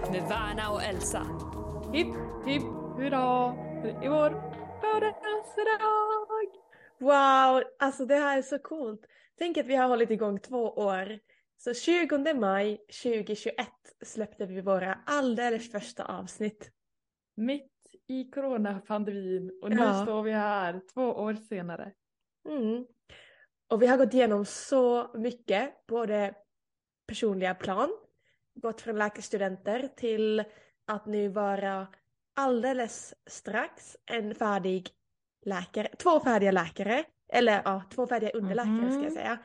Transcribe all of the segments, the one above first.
med Värna och Elsa. Hipp hipp hurra i vår födelsedag! Wow, alltså det här är så coolt. Tänk att vi har hållit igång två år. Så 20 maj 2021 släppte vi våra alldeles första avsnitt. Mitt i coronapandemin och nu Ja. står vi här två år senare. Mm. Och vi har gått igenom så mycket, både personliga plan, gått från läkarstudenter till att nu vara alldeles strax en färdig läkare, två färdiga läkare, eller ja, två färdiga underläkare ska jag Mhm. säga.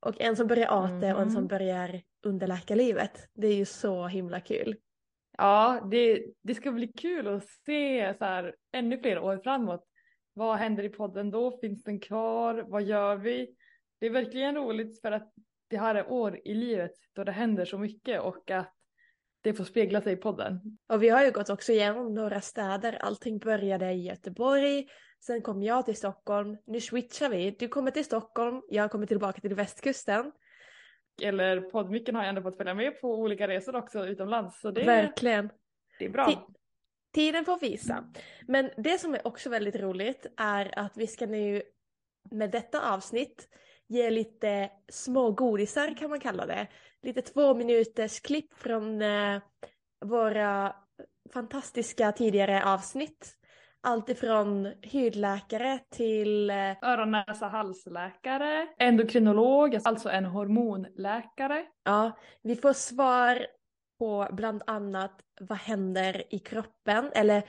Och en som börjar AT och en som Mhm. börjar underläkarlivet. Det är ju så himla kul. Ja, det, det ska bli kul att se så här, ännu fler år framåt. Vad händer i podden då? Finns den kvar? Vad gör vi? Det är verkligen roligt för att det här är år i livet då det händer så mycket och att det får spegla sig i podden. Och vi har ju gått också igenom några städer. Allting började i Göteborg. Sen kom jag till Stockholm. Nu switchar vi. Du kommer till Stockholm. Jag kommer tillbaka till västkusten. Eller poddmicken har jag ändå fått följa med på olika resor också utomlands. Så det, Verkligen. det är bra. Ti- Tiden får visa. Men det som är också väldigt roligt är att vi ska nu med detta avsnitt ge lite små godisar kan man kalla det. Lite två minuters klipp från eh, våra fantastiska tidigare avsnitt. Allt ifrån hudläkare till eh, Öron, näsa, halsläkare, endokrinolog, alltså en hormonläkare. Ja, vi får svar på bland annat vad händer i kroppen eller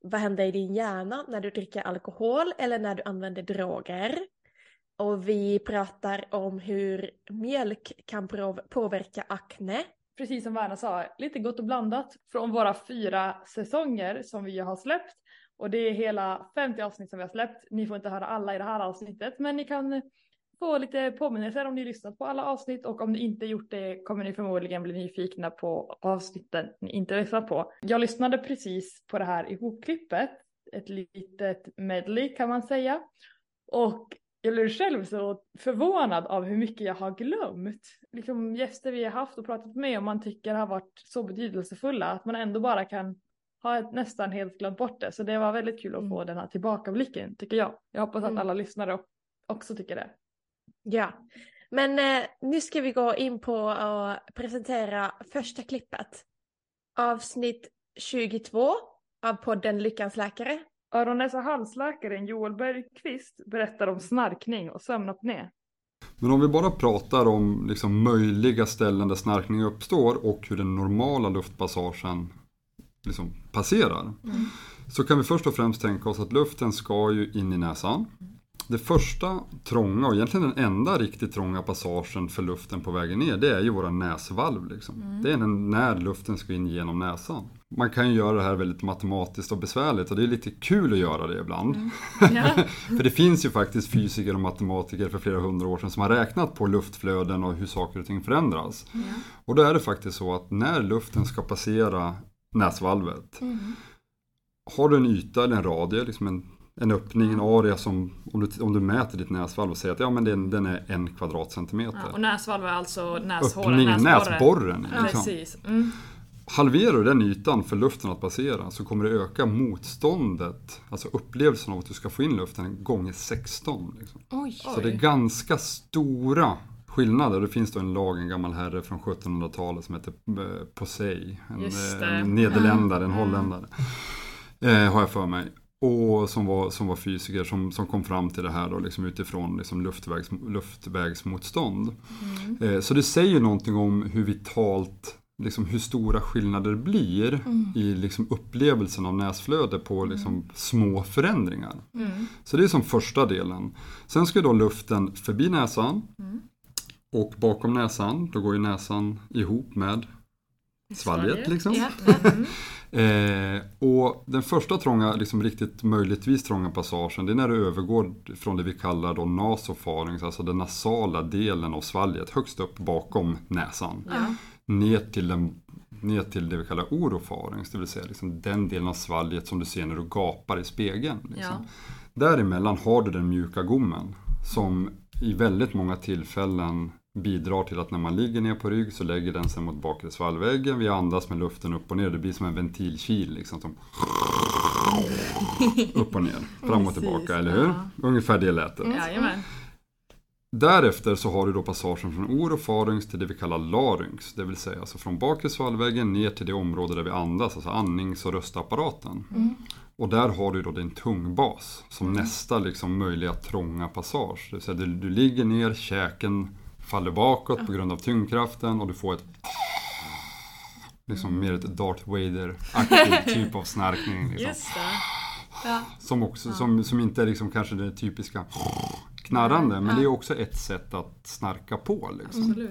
vad händer i din hjärna när du dricker alkohol eller när du använder droger. Och vi pratar om hur mjölk kan påverka akne. Precis som Verna sa, lite gott och blandat från våra fyra säsonger som vi har släppt. Och det är hela 50 avsnitt som vi har släppt. Ni får inte höra alla i det här avsnittet, men ni kan få lite påminnelser om ni lyssnat på alla avsnitt och om ni inte gjort det kommer ni förmodligen bli nyfikna på avsnitten ni inte lyssnat på. Jag lyssnade precis på det här ihopklippet, ett litet medley kan man säga. Och jag blev själv så förvånad av hur mycket jag har glömt. Liksom gäster vi har haft och pratat med och man tycker har varit så betydelsefulla att man ändå bara kan ha ett, nästan helt glömt bort det. Så det var väldigt kul att Mm. få den här tillbakablicken tycker jag. Jag hoppas att Mm. alla lyssnare också tycker det. Ja, men eh, nu ska vi gå in på att presentera första klippet. Avsnitt 22 av podden Lyckans läkare. Öron, näsa, halsläkaren Joel Bergqvist berättar om snarkning och sömnapné. Men om vi bara pratar om liksom möjliga ställen där snarkning uppstår och hur den normala luftpassagen liksom passerar. Så kan vi först och främst tänka oss att luften ska ju in i näsan. Det första trånga och egentligen den enda riktigt trånga passagen för luften på vägen ner det är ju våra näsvalv. Liksom. Det är den- när luften ska in genom näsan. Man kan ju göra det här väldigt matematiskt och besvärligt och det är lite kul att göra det ibland. för det finns ju faktiskt fysiker och matematiker för flera hundra år sedan som har räknat på luftflöden och hur saker och ting förändras. Och då är det faktiskt så att när luften ska passera näsvalvet har du en yta eller en radie, liksom en, en öppning, en area som om du, om du mäter ditt näsvalv och säger att ja, men den, den är en kvadratcentimeter. Ja, och näsvalv är alltså näshålan, Öppningen, näsborren. näsborren. Ja, Liksom. Precis. Mm. Halverar du den ytan för luften att passera så kommer det öka motståndet, alltså upplevelsen av att du ska få in luften gånger 16. Liksom. Oj. Så det är ganska stora skillnader. Det finns då en lag, en gammal herre från 1700-talet som heter eh, Posey. En, eh, en nederländare, en Mm. holländare. Eh, har jag för mig. Och som var, som var fysiker som, som kom fram till det här då, liksom utifrån liksom luftvägs, luftvägsmotstånd. Mm. Eh, så det säger någonting om hur vitalt, liksom hur stora skillnader blir Mm. i liksom upplevelsen av näsflöde på liksom små förändringar. Mm. Så det är som första delen. Sen ska då luften förbi näsan. Mm. Och bakom näsan, då går ju näsan ihop med svalget. Liksom. Ja. Mm. Eh, och den första trånga, liksom riktigt möjligtvis trånga passagen, det är när du övergår från det vi kallar då nasofarynx, alltså den nasala delen av svalget, högst upp bakom näsan, Ja. Ner till, den, ner till det vi kallar orofarynx, det vill säga liksom den delen av svalget som du ser när du gapar i spegeln. Liksom. Däremellan har du den mjuka gommen som i väldigt många tillfällen bidrar till att när man ligger ner på rygg så lägger den sig mot bakre svallväggen. Vi andas med luften upp och ner. Det blir som en ventilkil liksom. Som upp och ner, fram och Precis, tillbaka, eller hur? ja. Ungefär det lätet. Jajamän. Därefter så har du då passagen från orofaryngx till det vi kallar larynx. Det vill säga alltså från bakre svallväggen ner till det område där vi andas, alltså andnings och röstapparaten. Och där har du då din tungbas som nästa liksom möjliga trånga passage. Det vill säga du, du ligger ner, käken faller bakåt på grund av tyngdkraften och du får ett Liksom mer ett Darth Vader-aktig typ av snarkning. Liksom. Ja. Som, också, som, som inte är liksom kanske det typiska knarrande, men det är också ett sätt att snarka på. Liksom.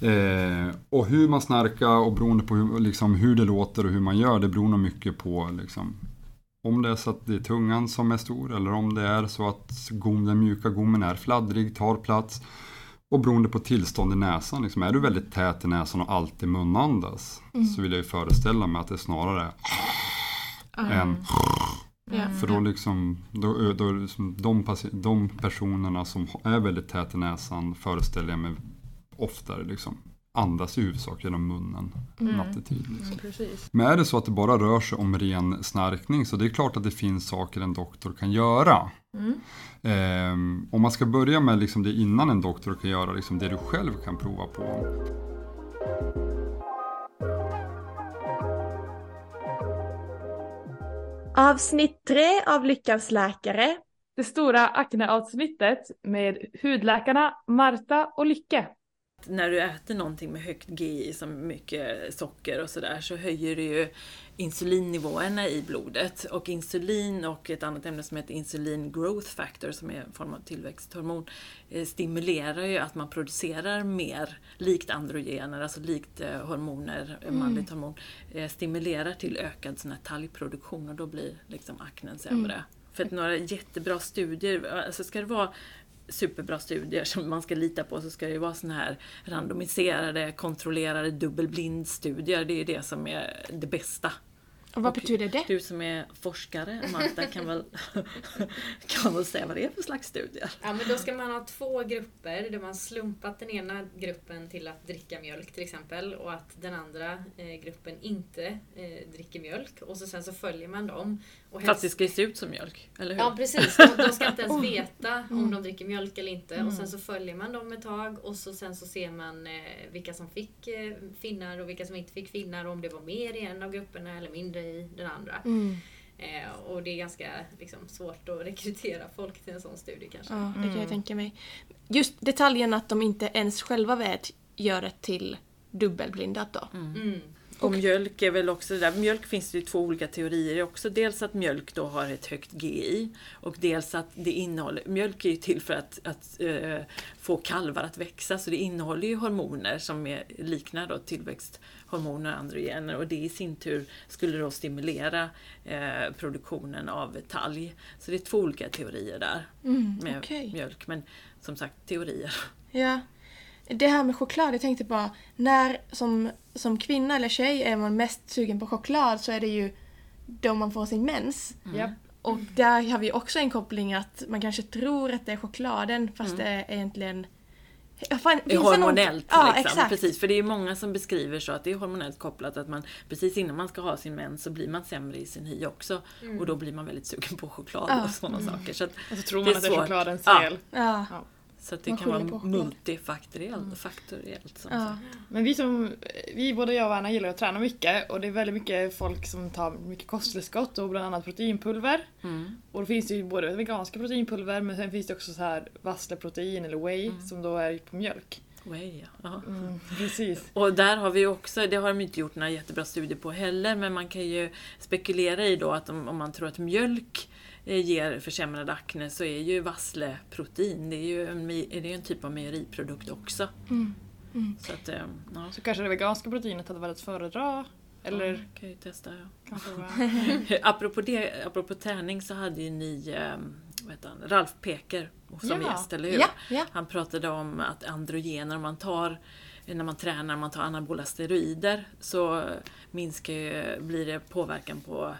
Eh, och hur man snarkar och beroende på hur, liksom, hur det låter och hur man gör, det beror nog mycket på liksom, om det är så att det är tungan som är stor eller om det är så att gom, den mjuka gommen är fladdrig, tar plats. Och beroende på tillstånd i näsan, liksom, är du väldigt tät i näsan och alltid munandas så vill jag ju föreställa mig att det snarare är än Ja. för då liksom, då, då, liksom de, de personerna som är väldigt tät i näsan föreställer jag mig oftare liksom andas i huvudsak genom munnen nattetid. Liksom. Mm. Men är det så att det bara rör sig om ren snarkning så det är klart att det finns saker en doktor kan göra. Ehm, om man ska börja med liksom det innan en doktor kan göra liksom det du själv kan prova på. Avsnitt tre av Lyckans läkare. Det stora akneavsnittet med hudläkarna Marta och Lycke. När du äter någonting med högt GI, som mycket socker och sådär, så höjer det ju insulinnivåerna i blodet. Och insulin och ett annat ämne som heter insulin growth factor, som är en form av tillväxthormon, eh, stimulerar ju att man producerar mer, likt androgener, alltså likt eh, hormoner, eh, manligt hormon, stimulerar till ökad sån här talgproduktion och då blir liksom aknen sämre. För att några jättebra studier, alltså ska det vara superbra studier som man ska lita på så ska det ju vara såna här randomiserade, kontrollerade dubbelblindstudier. Det är det som är det bästa. Och vad betyder det? Du som är forskare, Marta, kan väl, kan väl säga vad det är för slags studier? Ja men då ska man ha två grupper där man slumpat den ena gruppen till att dricka mjölk till exempel och att den andra eh, gruppen inte eh, dricker mjölk och så sen så följer man dem. Och Fast det ska ju se ut som mjölk, eller hur? Ja precis, de, de ska inte ens veta om de dricker mjölk eller inte och sen så följer man dem ett tag och så sen så ser man eh, vilka som fick eh, finnar och vilka som inte fick finnar och om det var mer i en av grupperna eller mindre i den andra. Mm. Eh, och det är ganska liksom, svårt att rekrytera folk till en sån studie kanske. Ja, det kan jag tänka mig. Just detaljen att de inte ens själva vet gör det till dubbelblindat då. Mm. Och mjölk är väl också det där. Mjölk finns det ju två olika teorier också. Dels att mjölk då har ett högt GI och dels att det innehåller, mjölk är ju till för att, att eh, få kalvar att växa så det innehåller ju hormoner som är, liknar då tillväxthormoner och androgener och det i sin tur skulle då stimulera eh, produktionen av talg. Så det är två olika teorier där Mm, med mjölk. Men som sagt, teorier. Ja. Det här med choklad, jag tänkte bara, när som, som kvinna eller tjej är man mest sugen på choklad så är det ju då man får sin mens. Japp. Och där har vi också en koppling att man kanske tror att det är chokladen fast det är egentligen... Fan, Det det hormonellt. Ja, liksom. exakt. Precis, för det är många som beskriver så att det är hormonellt kopplat att man precis innan man ska ha sin mens så blir man sämre i sin hy också. Och då blir man väldigt sugen på choklad Ja. och sådana saker. Så, att, Och så tror Det man är att det är svårt. chokladens Ja. fel. Ja. Så det Man kan vara multifaktoriellt. Faktoriellt, som Ja. Men vi som, vi både jag och Anna gillar att träna mycket och det är väldigt mycket folk som tar mycket kosttillskott och bland annat proteinpulver. Mm. Och då finns det ju både veganska proteinpulver men sen finns det också så här vassleprotein eller whey som då är på mjölk. Way, ja. Mm, precis. Och där har vi också, det har de inte gjort några jättebra studier på heller, men man kan ju spekulera i då att om, om man tror att mjölk ger försämrad akne så är ju vassleprotein, det är ju en, det är en typ av mejeriprodukt också. Mm. Så att, eh, ja. Så kanske det veganska proteinet hade varit att föredra. Eller Ja, kan ju testa. Ja. apropå, det, apropå träning så hade ju ni eh, vad Ralf Peker som Ja. gäst, eller hur? Ja, ja. Han pratade om att androgener, om man tar när man tränar, man tar anabola steroider så minskar ju, blir det påverkan på,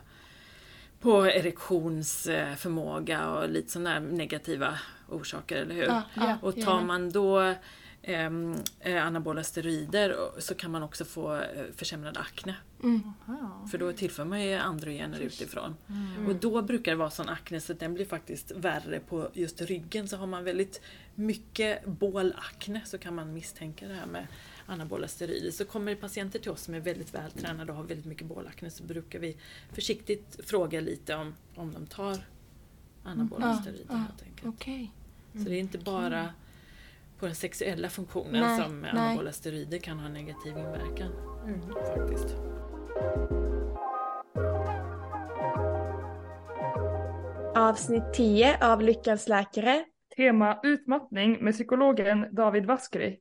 på erektionsförmåga och lite sådana negativa orsaker, eller hur? Ja, ja, och tar man då ehm, eh, anabola steroider så kan man också få eh, försämrad akne. För då tillför man ju androgener utifrån. Och då brukar det vara sån akne så att den blir faktiskt värre på just ryggen. Så har man väldigt mycket bålakne så kan man misstänka det här med anabola steroider. Så kommer patienter till oss som är väldigt vältränade och har väldigt mycket bålakne så brukar vi försiktigt fråga lite om, om de tar anabola Ja, steroider ja. helt enkelt. Okej. Så det är inte bara på den sexuella funktionen Nej, som nej. anabola steroider kan ha negativ inverkan. Faktiskt. Avsnitt 10 av Lyckans läkare. Tema utmattning med psykologen David Vaskry.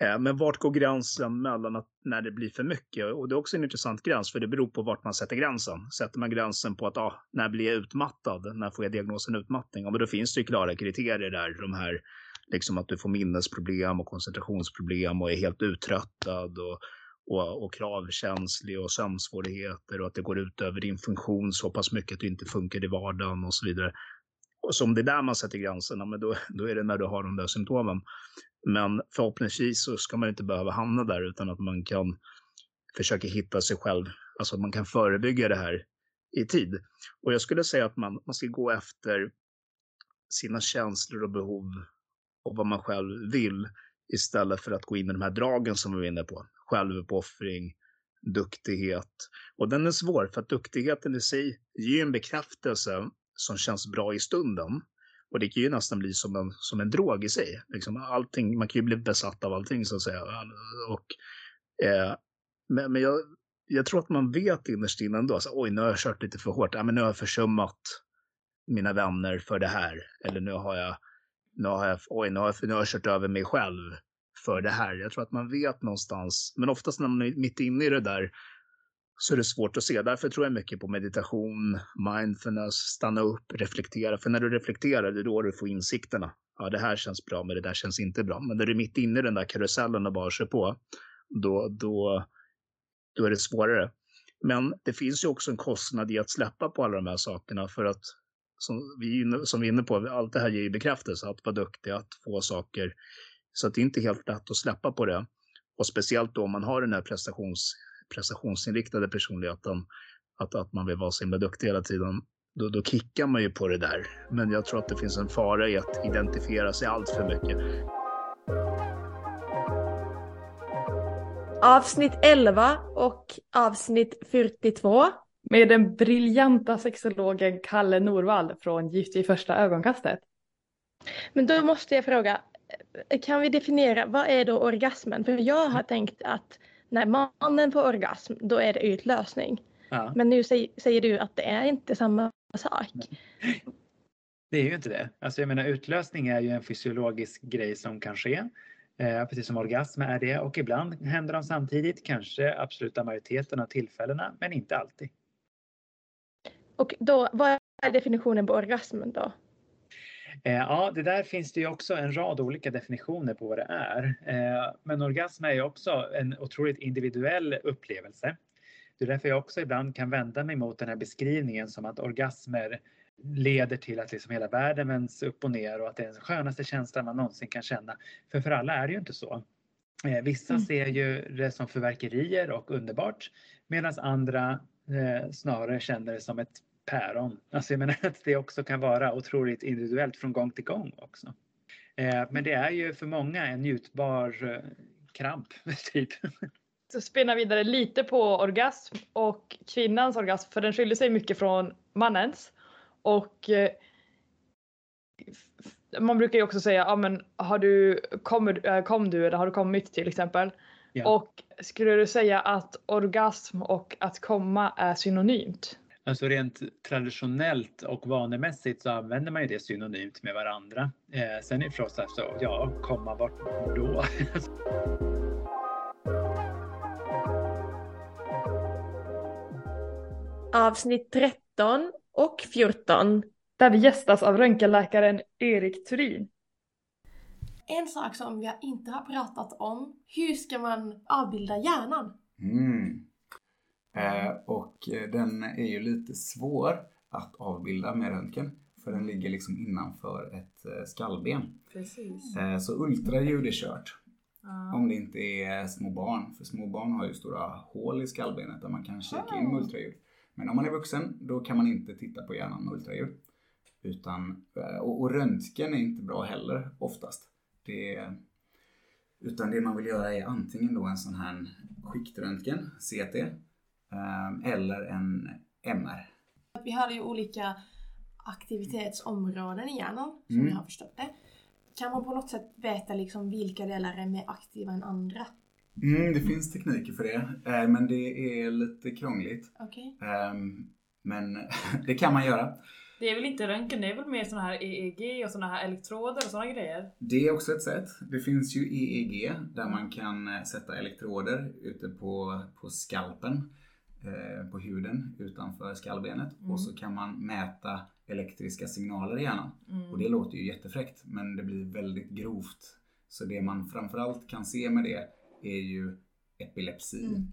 Eh, men vart går gränsen mellan att när det blir för mycket? Och det är också en intressant gräns, för det beror på vart man sätter gränsen. Sätter man gränsen på att ah, när blir jag utmattad? När får jag diagnosen utmattning? Ja, men då finns det ju klara kriterier där. De här, liksom att du får minnesproblem och koncentrationsproblem och är helt uttröttad och, och, och kravkänslig och sömnsvårigheter och att det går ut över din funktion så pass mycket att du inte funkar i vardagen och så vidare. Och så om det är där man sätter gränserna, men då, då är det när du har de där symptomen. Men förhoppningsvis så ska man inte behöva hamna där utan att man kan försöka hitta sig själv. Alltså att man kan förebygga det här i tid. Och jag skulle säga att man, man ska gå efter sina känslor och behov och vad man själv vill istället för att gå in i de här dragen som vi var inne på. Självuppoffring, duktighet. Och den är svår för att duktigheten i sig ger en bekräftelse som känns bra i stunden. Och det kan ju nästan bli som en, som en drog i sig. Liksom allting, man kan ju bli besatt av allting så att säga. Och, eh, men men jag, jag tror att man vet innerst inne ändå, så, oj nu har jag kört lite för hårt, ja, men nu har jag försummat mina vänner för det här. Eller nu har jag, nu har jag, oj, nu har jag, nu har jag kört över mig själv för det här. Jag tror att man vet någonstans, men oftast när man är mitt inne i det där så är det svårt att se. Därför tror jag mycket på meditation, mindfulness, stanna upp, reflektera. För när du reflekterar, det är då du får insikterna. Ja, det här känns bra, men det där känns inte bra. Men när du är mitt inne i den där karusellen och bara kör på, då, då, då är det svårare. Men det finns ju också en kostnad i att släppa på alla de här sakerna för att som vi, är inne- som vi är inne på, allt det här ger ju bekräftelse, att vara duktig, att få saker. Så att det är inte helt lätt att släppa på det. Och speciellt då om man har den här prestations, prestationsinriktade personligheten, att, att man vill vara så himla duktig hela tiden, då, då kickar man ju på det där. Men jag tror att det finns en fara i att identifiera sig allt för mycket. Avsnitt 11 och avsnitt 42. Med den briljanta sexologen Kalle Norvall från Gift i första ögonkastet. Men då måste jag fråga, kan vi definiera vad är då orgasmen? För jag har tänkt att när mannen får orgasm, då är det utlösning. Ja, Men nu säger, du att det är inte samma sak. det är ju inte det. Alltså jag menar utlösning är ju en fysiologisk grej som kan ske. Eh, precis som orgasm är det och ibland händer de samtidigt, kanske absoluta majoriteten av tillfällena, men inte alltid. Och då, vad är definitionen på orgasmen då? Eh, Ja, det där finns det ju också en rad olika definitioner på vad det är. Eh, Men orgasm är ju också en otroligt individuell upplevelse. Det är därför jag också ibland kan vända mig mot den här beskrivningen som att orgasmer leder till att liksom hela världen vänds upp och ner och att det är den skönaste känslan man någonsin kan känna. För för alla är det ju inte så. Eh, Vissa ser ju det som förverkerier och underbart medan andra snarare känner det som ett päron. Alltså jag menar att det också kan vara otroligt individuellt från gång till gång också. Eh, men det är ju för många en njutbar eh, kramp, typ. Så spinna vidare lite på orgasm och kvinnans orgasm för den skiljer sig mycket från mannens. Och eh, man brukar ju också säga, ja men har du, kommer, kom du eller har du kommit till exempel? Ja. Och skulle du säga att orgasm och att komma är synonymt? Alltså rent traditionellt och vanemässigt så använder man ju det synonymt med varandra. Eh, sen är det förstås alltså, ja, komma vart då? Avsnitt 13 och 14. Där vi gästas av röntgenläkaren Erik Turin. En sak som vi inte har pratat om. Hur ska man avbilda hjärnan? Mm. Eh, och eh, den är ju lite svår att avbilda med röntgen. För den ligger liksom innanför ett eh, skallben. Precis. Så ultraljud är kört. Ja. Om det inte är små barn. För små barn har ju stora hål i skallbenet där man kan kika in med ultraljud. Men om man är vuxen då kan man inte titta på hjärnan med ultraljud. Utan, och, och röntgen är inte bra heller oftast. Det är, utan det man vill göra är antingen då en sån här skiktröntgen, CT, eller en MR. Vi har ju olika aktivitetsområden i hjärnan, som Mm. jag har förstått det. Kan man på något sätt veta liksom vilka delar är mer aktiva än andra? Mm, det finns tekniker för det, eh, men det är lite krångligt. Okej. Ehm, Men det kan man göra. Det är väl inte röntgen, det är väl mer såna här EEG och såna här elektroder och såna grejer? Det är också ett sätt. Det finns ju EEG där man kan eh, sätta elektroder ute på, på skalpen, på huden utanför skallbenet. Mm. Och så kan man mäta elektriska signaler i hjärnan. Mm. Och det låter ju jättefräckt men det blir väldigt grovt. Så det man framförallt kan se med det är ju epilepsi. Mm.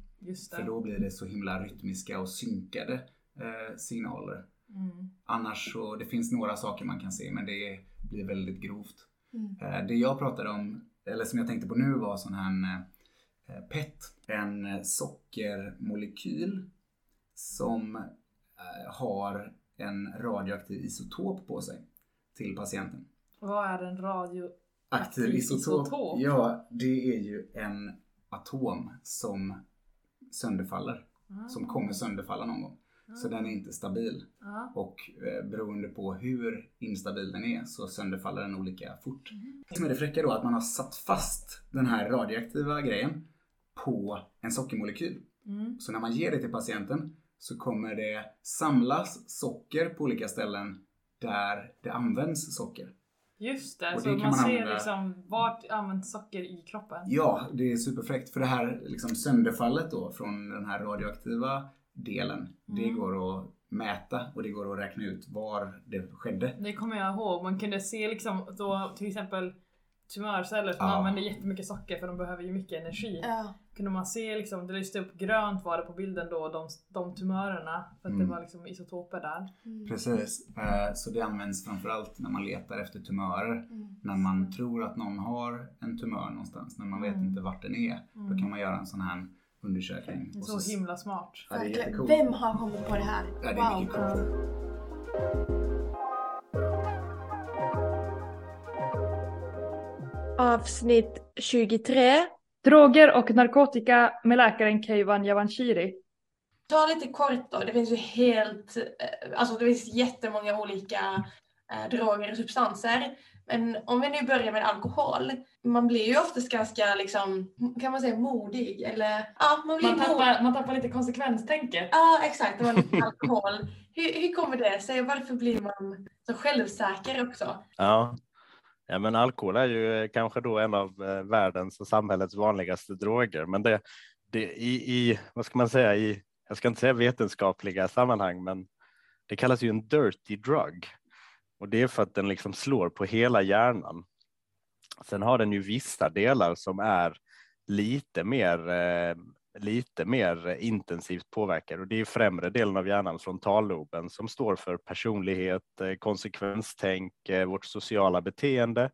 För då blir det så himla rytmiska och synkade eh, signaler. Mm. Annars så, det finns några saker man kan se men det blir väldigt grovt. Mm. Eh, Det jag pratade om, eller som jag tänkte på nu var sån här eh, PET. En sockermolekyl som eh, har en radioaktiv isotop på sig till patienten. Vad är en radio... Aktiv Aktiv isotop, isotop? ja det är ju en atom som sönderfaller. Ah. Som kommer sönderfalla någon gång. Så den är inte stabil. Ja. Och eh, beroende på hur instabil den är så sönderfaller den olika fort. Mm. Det som är det fräcka då att man har satt fast den här radioaktiva grejen på en sockermolekyl. Mm. Så när man ger det till patienten så kommer det samlas socker på olika ställen där det används socker. Just det, Och så det man kan man ser använda- liksom vart används socker i kroppen? Ja, det är superfräckt. För det här liksom sönderfallet då från den här radioaktiva delen, det Mm. går att mäta och det går att räkna ut var det skedde. Det kommer jag ihåg, man kunde se liksom då till exempel tumörceller som Ja. använder jättemycket socker för de behöver ju mycket energi. Ja. Kunde man se liksom, det lyste upp grönt var det på bilden då, de, de tumörerna. För att Mm. det var liksom isotoper där. Mm. Precis. Eh, Så det används framförallt när man letar efter tumörer. Mm. När man tror att någon har en tumör någonstans, när man vet Mm. inte vart den är. Då kan man göra en sån här undersökning. Och Så himla smart. Ja. Vem har kommit på det här? Ja, det är Avsnitt 23. Droger och narkotika med läkaren Keivan Javanshiri. Ta lite kort då, det finns ju helt, eh, alltså det finns jättemånga olika eh, droger och substanser. Men om vi nu börjar med alkohol, man blir ju oftast ganska liksom, kan man säga modig eller ja, man blir Man modig. tappar, man tappar lite konsekvenstänket. Ja, exakt. Det var lite alkohol. Hur, hur kommer det sig? Varför blir man så självsäker också? Ja ja, men alkohol är ju eh, kanske då en av eh, världens och samhällets vanligaste droger. Men det, det i, i, vad ska man säga, i, jag ska inte säga vetenskapliga sammanhang, men det kallas ju en dirty drug. Och det är för att den liksom slår på hela hjärnan. Sen har den ju vissa delar som är lite mer, eh, lite mer intensivt påverkade och det är främre delen av hjärnan, frontalloben, som står för personlighet, eh, konsekvenstänk, eh, vårt sociala beteende,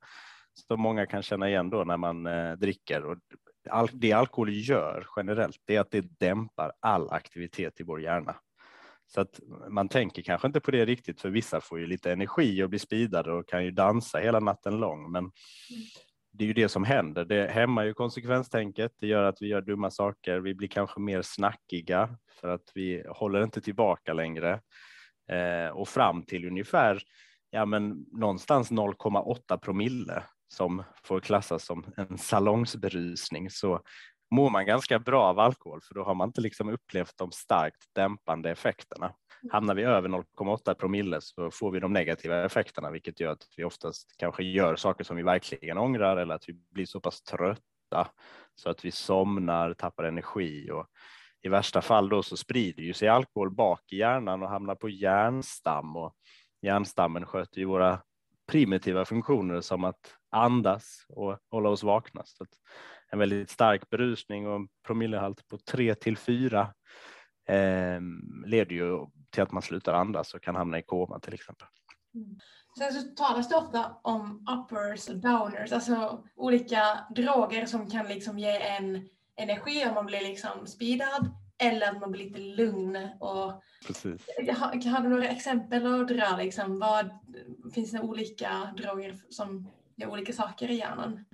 som många kan känna igen då när man eh, dricker. Och det alkohol gör generellt, det är att det dämpar all aktivitet i vår hjärna. Så att man tänker kanske inte på det riktigt, för vissa får ju lite energi och blir speedade och kan ju dansa hela natten lång. Men mm det är ju det som händer. Det hämmar ju konsekvenstänket. Det gör att vi gör dumma saker. Vi blir kanske mer snackiga för att vi håller inte tillbaka längre. Eh, och fram till ungefär, ja men någonstans 0,8 promille som får klassas som en salongsberusning så mår man ganska bra av alkohol för då har man inte liksom upplevt de starkt dämpande effekterna. Hamnar vi över 0,8 promille så får vi de negativa effekterna, vilket gör att vi oftast kanske gör saker som vi verkligen ångrar eller att vi blir så pass trötta så att vi somnar, tappar energi och i värsta fall då så sprider ju sig alkohol bak i hjärnan och hamnar på hjärnstam och hjärnstammen sköter ju våra primitiva funktioner som att andas och hålla oss vakna. Så att en väldigt stark berusning och en promillehalt på 3 till 4 eh, leder ju till att man slutar andas och kan hamna i koma till exempel. Sen så talas det ofta om uppers och downers, alltså olika droger som kan liksom ge en energi om man blir liksom speedad eller att man blir lite lugn. Och Precis. har, har du några exempel att dra? Liksom, vad, finns det olika droger som gör olika saker i hjärnan?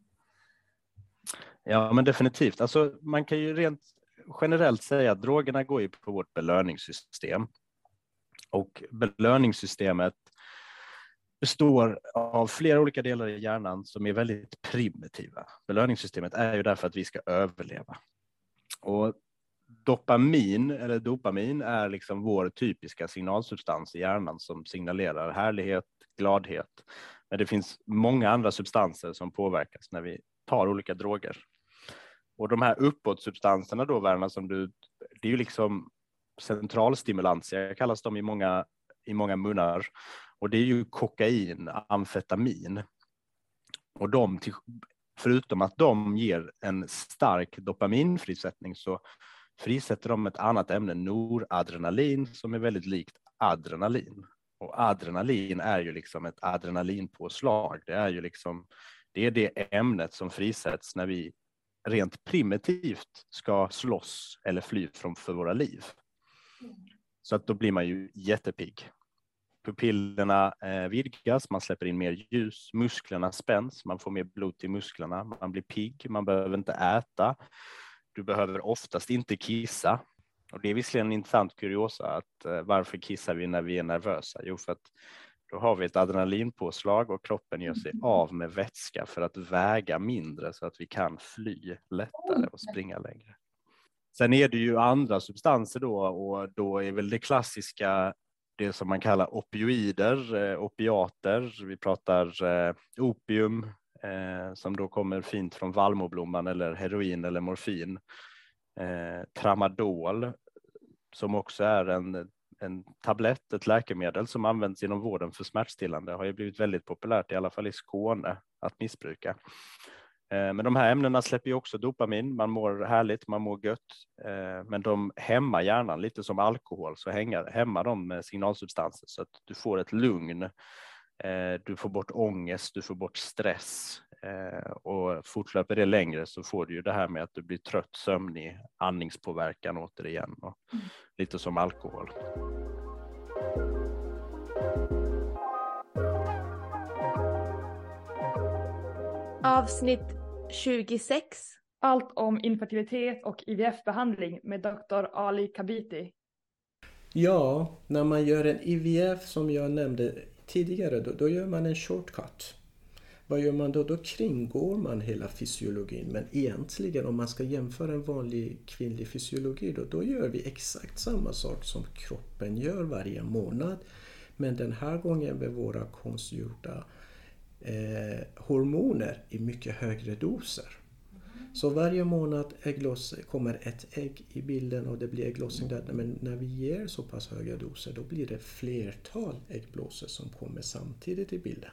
Ja, men definitivt. Alltså, man kan ju rent generellt säga att drogerna går ju på vårt belöningssystem. Och belöningssystemet består av flera olika delar i hjärnan som är väldigt primitiva. Belöningssystemet är ju därför att vi ska överleva. Och dopamin eller dopamin är liksom vår typiska signalsubstans i hjärnan som signalerar härlighet, gladhet. Men det finns många andra substanser som påverkas när vi tar olika droger. Och de här uppåtsubstanserna då, Verna, som du, det är ju liksom centralstimulantia kallas de i många, i många munnar. Och det är ju kokain, amfetamin. Och de, förutom att de ger en stark dopaminfrisättning så frisätter de ett annat ämne, noradrenalin, som är väldigt likt adrenalin. Och adrenalin är ju liksom ett adrenalinpåslag. Det är ju liksom det är det ämnet som frisätts när vi rent primitivt ska slåss eller fly från för våra liv. Så att då blir man ju jättepigg. Pupillerna eh, vidgas, man släpper in mer ljus, musklerna spänns, man får mer blod till musklerna, man blir pigg, man behöver inte äta. Du behöver oftast inte kissa. Och det är visserligen en intressant kuriosa att eh, varför kissar vi när vi är nervösa? Jo, för att då har vi ett adrenalinpåslag och kroppen gör sig av med vätska för att väga mindre så att vi kan fly lättare och springa längre. Sen är det ju andra substanser då och då är väl det klassiska det som man kallar opioider, eh, opiater. Vi pratar eh, opium eh, som då kommer fint från vallmoblomman eller heroin eller morfin. Tramadol som också är en, en tablett, ett läkemedel som används inom vården för smärtstillande har ju blivit väldigt populärt, i alla fall i Skåne, att missbruka. Eh, men de här ämnena släpper ju också dopamin, man mår härligt, man mår gött, eh, men de hämmar hjärnan. Lite som alkohol, så hämmar de signalsubstanser så att du får ett lugn. Eh, du får bort ångest, du får bort stress. Och fortlöper det längre så får du ju det här med att du blir trött, sömnig, andningspåverkan återigen och mm. lite som alkohol. Avsnitt 26. Allt om infertilitet och IVF-behandling med Dr. Ali Kabiti. Ja, när man gör en IVF som jag nämnde tidigare då, då gör man en shortcut. Vad gör man då? Då kringgår man hela fysiologin. Men egentligen om man ska jämföra en vanlig kvinnlig fysiologi då, då gör vi exakt samma sak som kroppen gör varje månad. Men den här gången med våra konstgjorda eh, hormoner i mycket högre doser. Så varje månad äggloss, kommer ett ägg i bilden och det blir ägglossning där. Men när vi ger så pass höga doser då blir det flertal äggblåsor som kommer samtidigt i bilden.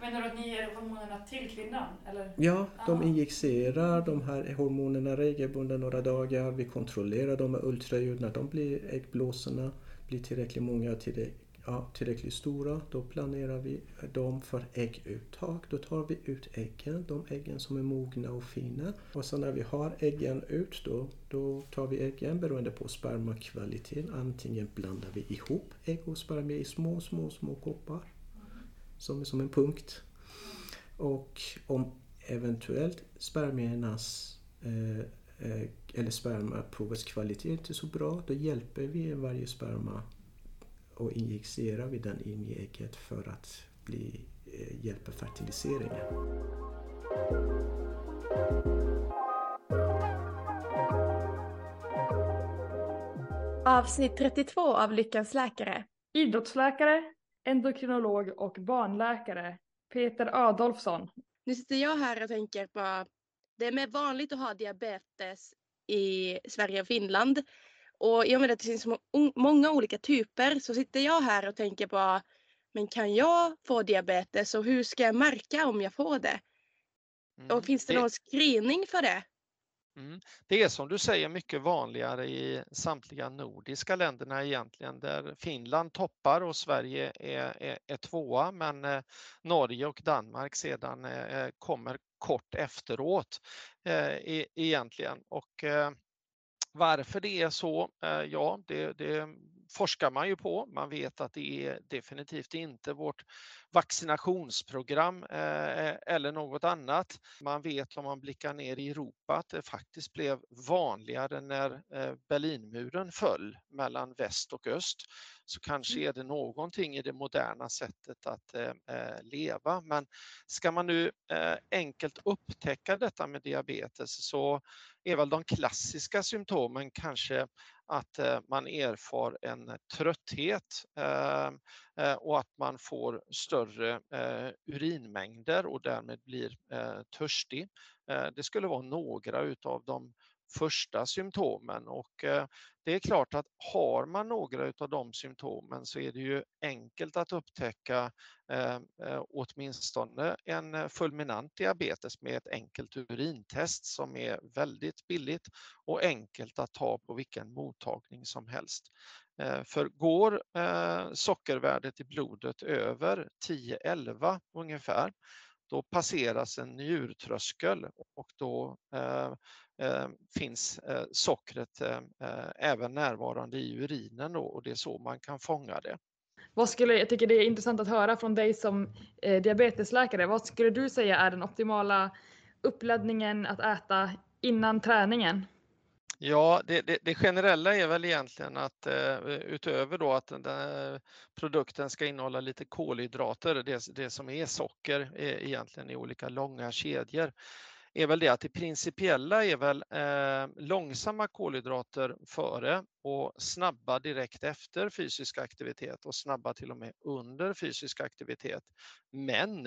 Menar du att ni ger hormonerna till kvinnan? Eller? Ja, de injicerar de här hormonerna regelbundet några dagar. Vi kontrollerar dem med ultraljud. När de blir äggblåsorna blir tillräckligt många till det ja, tillräckligt stora, då planerar vi dem för ägguttag. Då tar vi ut äggen, de äggen som är mogna och fina. Och sen när vi har äggen ut då, då tar vi äggen beroende på spermakvaliteten. Antingen blandar vi ihop ägg och spermier i små, små, små koppar. Som är som en punkt. Och om eventuellt spermiernas eh, eh eller spermaprovets kvalitet inte är så bra, då hjälper vi varje sperma och injicerar vi den in i ägget för att bli, eh, hjälpa fertiliseringen. Avsnitt 32 av Lyckans läkare. Idrottsläkare, endokrinolog och barnläkare Peter Adolfsson. Nu sitter jag här och tänker på, det är mer vanligt att ha diabetes i Sverige och Finland. Och i och med att det finns många olika typer så sitter jag här och tänker på men kan jag få diabetes och hur ska jag märka om jag får det? Mm, och finns det, det någon screening för det? Mm. Det är som du säger mycket vanligare i samtliga nordiska länderna egentligen där Finland toppar och Sverige är, är, är tvåa men eh, Norge och Danmark sedan eh, kommer kort efteråt eh, e egentligen. Och, eh, varför det är så, eh, ja det, det forskar man ju på. Man vet att det är definitivt inte vårt vaccinationsprogram eh, eller något annat. Man vet om man blickar ner i Europa att det faktiskt blev vanligare när eh, Berlinmuren föll mellan väst och öst. Så kanske mm. är det någonting i det moderna sättet att eh, leva. Men ska man nu enkelt upptäcka detta med diabetes så är väl de klassiska symptomen kanske att eh, man erfar en trötthet ehm, eh, och att man får större eh, urinmängder och därmed blir törstig. Det skulle vara några utav de första symptomen och eh, det är klart att har man några av de symptomen så är det ju enkelt att upptäcka eh, eh, åtminstone en fulminant diabetes med ett enkelt urintest som är väldigt billigt och enkelt att ta på vilken mottagning som helst. För går sockervärdet i blodet över 10-11 ungefär då passeras en njurtröskel och då eh, finns eh, sockret eh, eh, även närvarande i urinen då, och det är så man kan fånga det. Vad skulle, jag tycker det är intressant att höra från dig som eh, diabetesläkare. Vad skulle du säga är den optimala uppladdningen att äta innan träningen? Ja, det, det, det, generella är väl egentligen att eh, utöver då att produkten ska innehålla lite kolhydrater, det, det som är socker är egentligen i olika långa kedjor, är väl det att det principiella är väl eh, långsamma kolhydrater före och snabba direkt efter fysisk aktivitet och snabba till och med under fysisk aktivitet. Men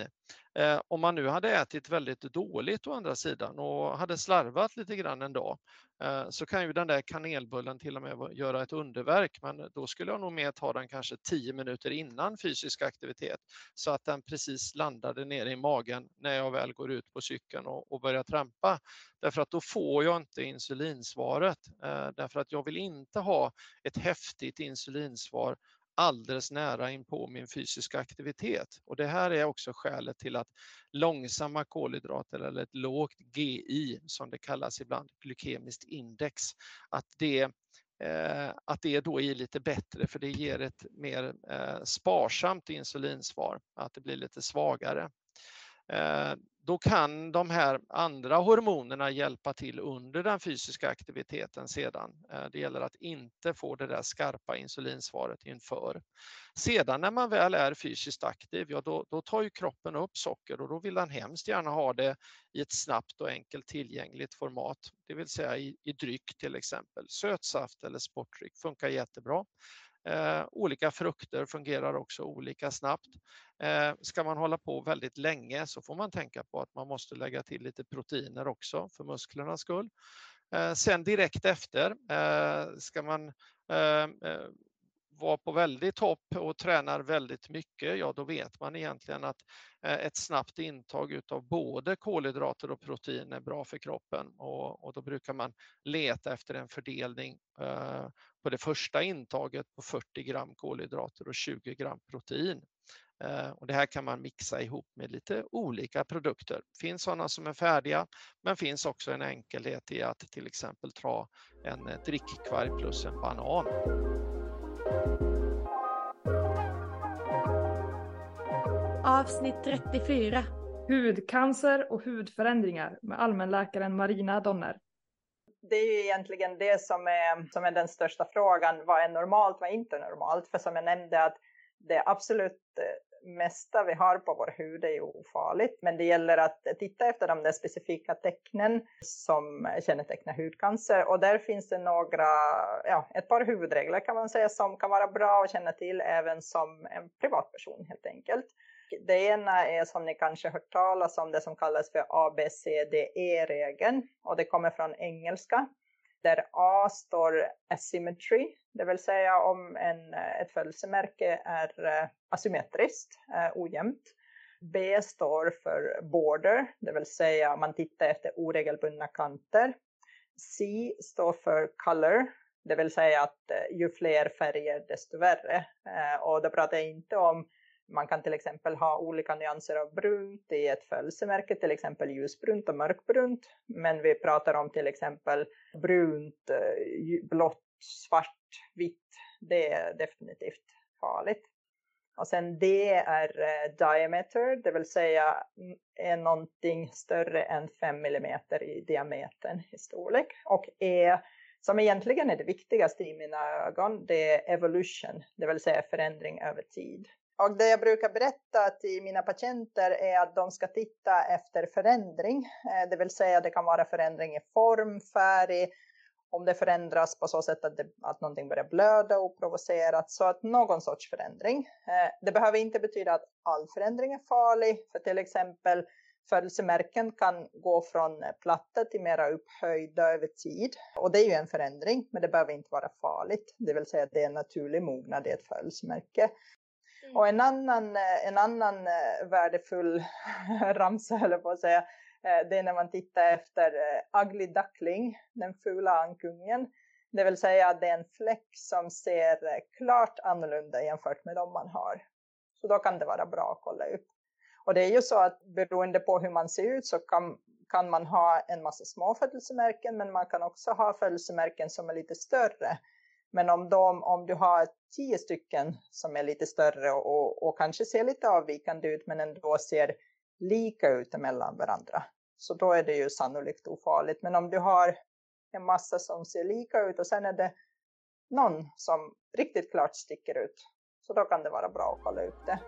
eh, om man nu hade ätit väldigt dåligt å andra sidan och hade slarvat lite grann en dag eh, så kan ju den där kanelbullen till och med göra ett underverk men då skulle jag nog mer ta den kanske 10 minuter innan fysisk aktivitet så att den precis landade ner i magen när jag väl går ut på cykeln och, och börjar trampa. Därför att då får jag inte insulinsvaret eh, därför att jag vill inte ha ett häftigt insulinsvar alldeles nära in på min fysiska aktivitet. Och det här är också skälet till att långsamma kolhydrater eller ett lågt GI som det kallas ibland, glykemiskt index, att det eh, att det då är lite bättre för det ger ett mer eh, sparsamt insulinsvar, att det blir lite svagare. Eh, då kan de här andra hormonerna hjälpa till under den fysiska aktiviteten sedan. Eh, det gäller att inte få det där skarpa insulinsvaret inför. Sedan när man väl är fysiskt aktiv, ja då, då tar ju kroppen upp socker och då vill den hemskt gärna ha det i ett snabbt och enkelt tillgängligt format, det vill säga i, i dryck till exempel. Sötsaft eller sportdryck funkar jättebra. Eh, olika frukter fungerar också olika snabbt. Eh, ska man hålla på väldigt länge så får man tänka på att man måste lägga till lite proteiner också för musklernas skull. Eh, sen direkt efter eh, ska man eh, eh, var på väldigt topp och tränar väldigt mycket, ja då vet man egentligen att eh, ett snabbt intag utav både kolhydrater och protein är bra för kroppen och, och då brukar man leta efter en fördelning eh, på det första intaget på 40 gram kolhydrater och 20 gram protein. Eh, och det här kan man mixa ihop med lite olika produkter. Det finns sådana som är färdiga, men finns också en enkelhet i att till exempel ta en drickkvarg plus en banan. Avsnitt 34. Hudcancer och hudförändringar med allmänläkaren Marina Donner det är ju egentligen det som är, som är den största frågan. Vad är normalt, vad är inte normalt? För som jag nämnde att det absolut mesta vi har på vår hud är ju ofarligt. Men det gäller att titta efter de där specifika tecknen som kännetecknar hudcancer. Och där finns det några, ja, ett par huvudregler kan man säga som kan vara bra att känna till även som en privatperson helt enkelt. Det ena är som ni kanske hört talas om det som kallas för ABCDE-regeln och det kommer från engelska där A står asymmetry, det vill säga om en, ett födelsemärke är eh, asymmetriskt, eh, ojämnt. B står för border, det vill säga man tittar efter oregelbundna kanter. C står för color, det vill säga att eh, ju fler färger desto värre. Och då pratar jag inte om man kan till exempel ha olika nyanser av brunt i ett födelsemärke, till exempel ljusbrunt och mörkbrunt. Men vi pratar om till exempel brunt, eh, blått, svart, vitt. Det är definitivt farligt. Och sen D är eh, diameter, det vill säga är någonting större än 5 mm i diametern i storlek. Och E som egentligen är det viktigaste i mina ögon, det är evolution, det vill säga förändring över tid. Och det jag brukar berätta till mina patienter är att de ska titta efter förändring, eh, det vill säga det kan vara förändring i form, färg, om det förändras på så sätt att, det, att någonting börjar blöda oprovocerat, så att någon sorts förändring. Eh, det behöver inte betyda att all förändring är farlig, för till exempel Födelsemärken kan gå från eh, platta till mera upphöjda över tid. Och det är ju en förändring, men det behöver inte vara farligt. Det vill säga att det är en naturlig mognad i ett födelsemärke. Mm. Och en annan, eh, en annan eh, värdefull ramsa, eller på att säga, eh, det är när man tittar efter ugly duckling, den fula ankungen. Det vill säga att det är en fläck som ser klart annorlunda jämfört med de man har. Så då kan det vara bra att kolla upp. Och det är ju så att beroende på hur man ser ut så kan, kan man ha en massa små födelsemärken men man kan också ha födelsemärken som är lite större. Men om, de, om du har tio stycken som är lite större och, och kanske ser lite avvikande ut men ändå ser lika ut mellan varandra. Så då är det ju sannolikt ofarligt. Men om du har en massa som ser lika ut och sen är det någon som riktigt klart sticker ut. Så då kan det vara bra att kolla upp det.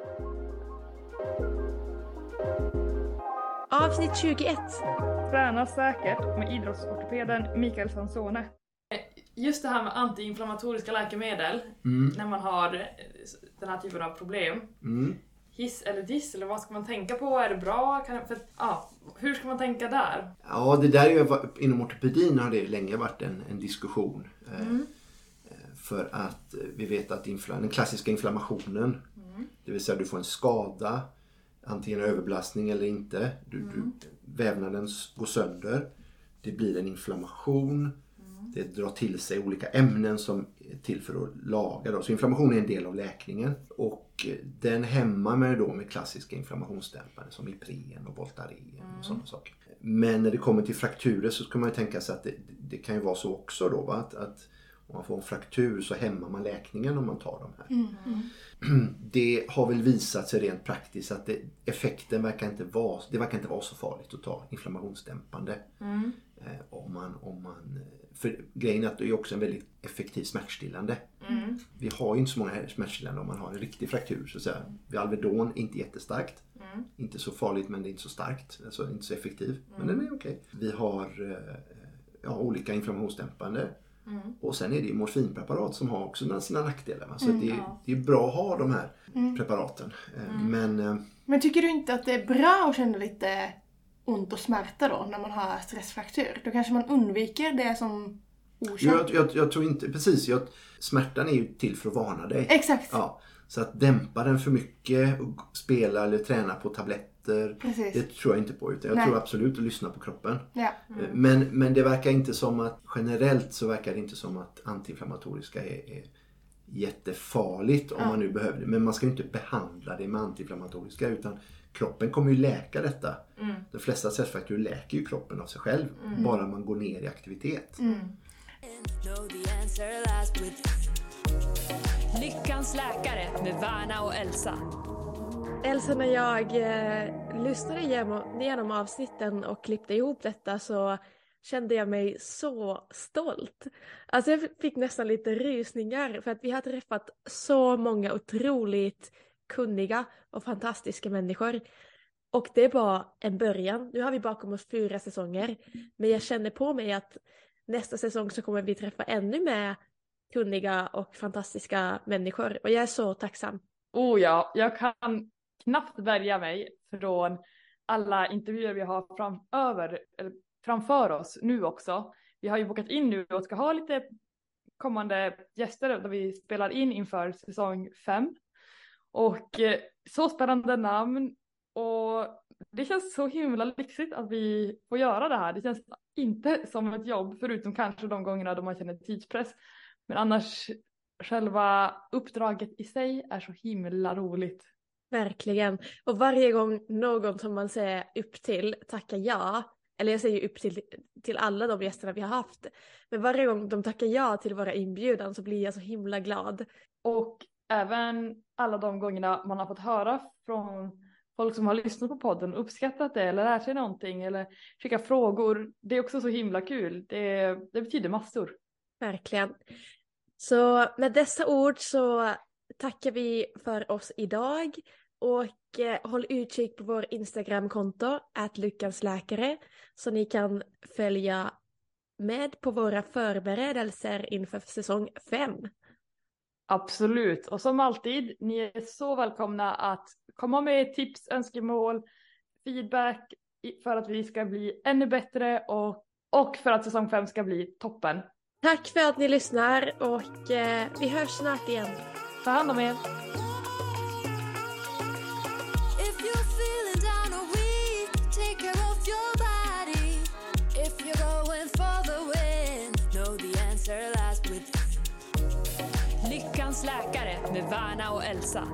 Avsnitt 21. Träna säkert med idrottsortopeden Mikael Sansone. Just det här med antiinflammatoriska läkemedel mm. när man har den här typen av problem. Mm. Hiss eller diss, eller vad ska man tänka på? Är det bra? Kan, för, ja, hur ska man tänka där? Ja, det där är ju, inom ortopedin har det länge varit en, en diskussion. Eh, mm. För att vi vet att den klassiska inflammationen, mm. det vill säga du får en skada antingen överbelastning eller inte. Du, mm. du, vävnaden går sönder. Det blir en inflammation. Mm. Det drar till sig olika ämnen som är till för att laga. Då. Så inflammation är en del av läkningen. Och den hämmar man då med klassiska inflammationsdämpare som Ipren och Voltaren mm. och sådana saker. Men när det kommer till frakturer så ska man ju tänka sig att det, det kan ju vara så också då. Att, att om man får en fraktur så hämmar man läkningen om man tar de här. Mm. Det har väl visat sig rent praktiskt att det, effekten verkar inte vara, det verkar inte vara så farligt att ta inflammationsdämpande. Mm. Eh, om man, om man, för grejen är att det är också en väldigt effektiv smärtstillande. Mm. Vi har ju inte så många smärtstillande om man har en riktig fraktur. Så att säga. Vid Alvedon, inte jättestarkt. Mm. Inte så farligt men det är inte så starkt. Alltså inte så effektiv. Men den är okej. Vi har eh, ja, olika inflammationsdämpande. Mm. Och sen är det ju morfinpreparat som har också sina nackdelar. Så mm, det, är, ja. det är bra att ha de här mm. preparaten. Eh, mm. Men, eh, Men tycker du inte att det är bra att känna lite ont och smärta då när man har stressfraktur? Då kanske man undviker det som orsakar... Jag, jag, jag, tror inte, precis. Jag, smärtan är ju till för att varna dig. Exakt. Ja, så att dämpa den för mycket och spela eller träna på tabletter Precis. Det tror jag inte på. Utan jag Nej. tror absolut att lyssna på kroppen. Ja. Mm. Men, men det verkar inte som att generellt så verkar det inte som att antiinflammatoriska är, är jättefarligt om ja. man nu behöver det. Men man ska inte behandla det med antiinflammatoriska utan kroppen kommer ju läka detta. Mm. De flesta stressfrakturer läker ju kroppen av sig själv. Mm. Bara man går ner i aktivitet. Mm. Lyckans läkare med Värna och Elsa. Elsa, när jag eh, lyssnade igenom, igenom avsnitten och klippte ihop detta så kände jag mig så stolt. Alltså jag fick nästan lite rysningar för att vi har träffat så många otroligt kunniga och fantastiska människor. Och det är bara en början. Nu har vi bakom oss fyra säsonger. Men jag känner på mig att nästa säsong så kommer vi träffa ännu mer kunniga och fantastiska människor. Och jag är så tacksam. Oh ja, jag kan knappt värja mig från alla intervjuer vi har framöver, eller framför oss nu också. Vi har ju bokat in nu och ska ha lite kommande gäster där vi spelar in inför säsong fem. Och eh, så spännande namn och det känns så himla lyxigt att vi får göra det här. Det känns inte som ett jobb, förutom kanske de gångerna då man känner tidspress. Men annars, själva uppdraget i sig är så himla roligt. Verkligen. Och varje gång någon som man säger upp till tackar ja, eller jag säger upp till, till alla de gästerna vi har haft, men varje gång de tackar ja till våra inbjudan så blir jag så himla glad. Och även alla de gångerna man har fått höra från folk som har lyssnat på podden och uppskattat det eller lärt sig någonting eller skicka frågor. Det är också så himla kul. Det, det betyder massor. Verkligen. Så med dessa ord så tackar vi för oss idag och eh, håll utkik på vår Instagramkonto, läkare så ni kan följa med på våra förberedelser inför säsong 5. Absolut, och som alltid, ni är så välkomna att komma med tips, önskemål, feedback för att vi ska bli ännu bättre och, och för att säsong 5 ska bli toppen. Tack för att ni lyssnar och eh, vi hörs snart igen. Ta hand om er. Lyckans läkare med Värna och Elsa.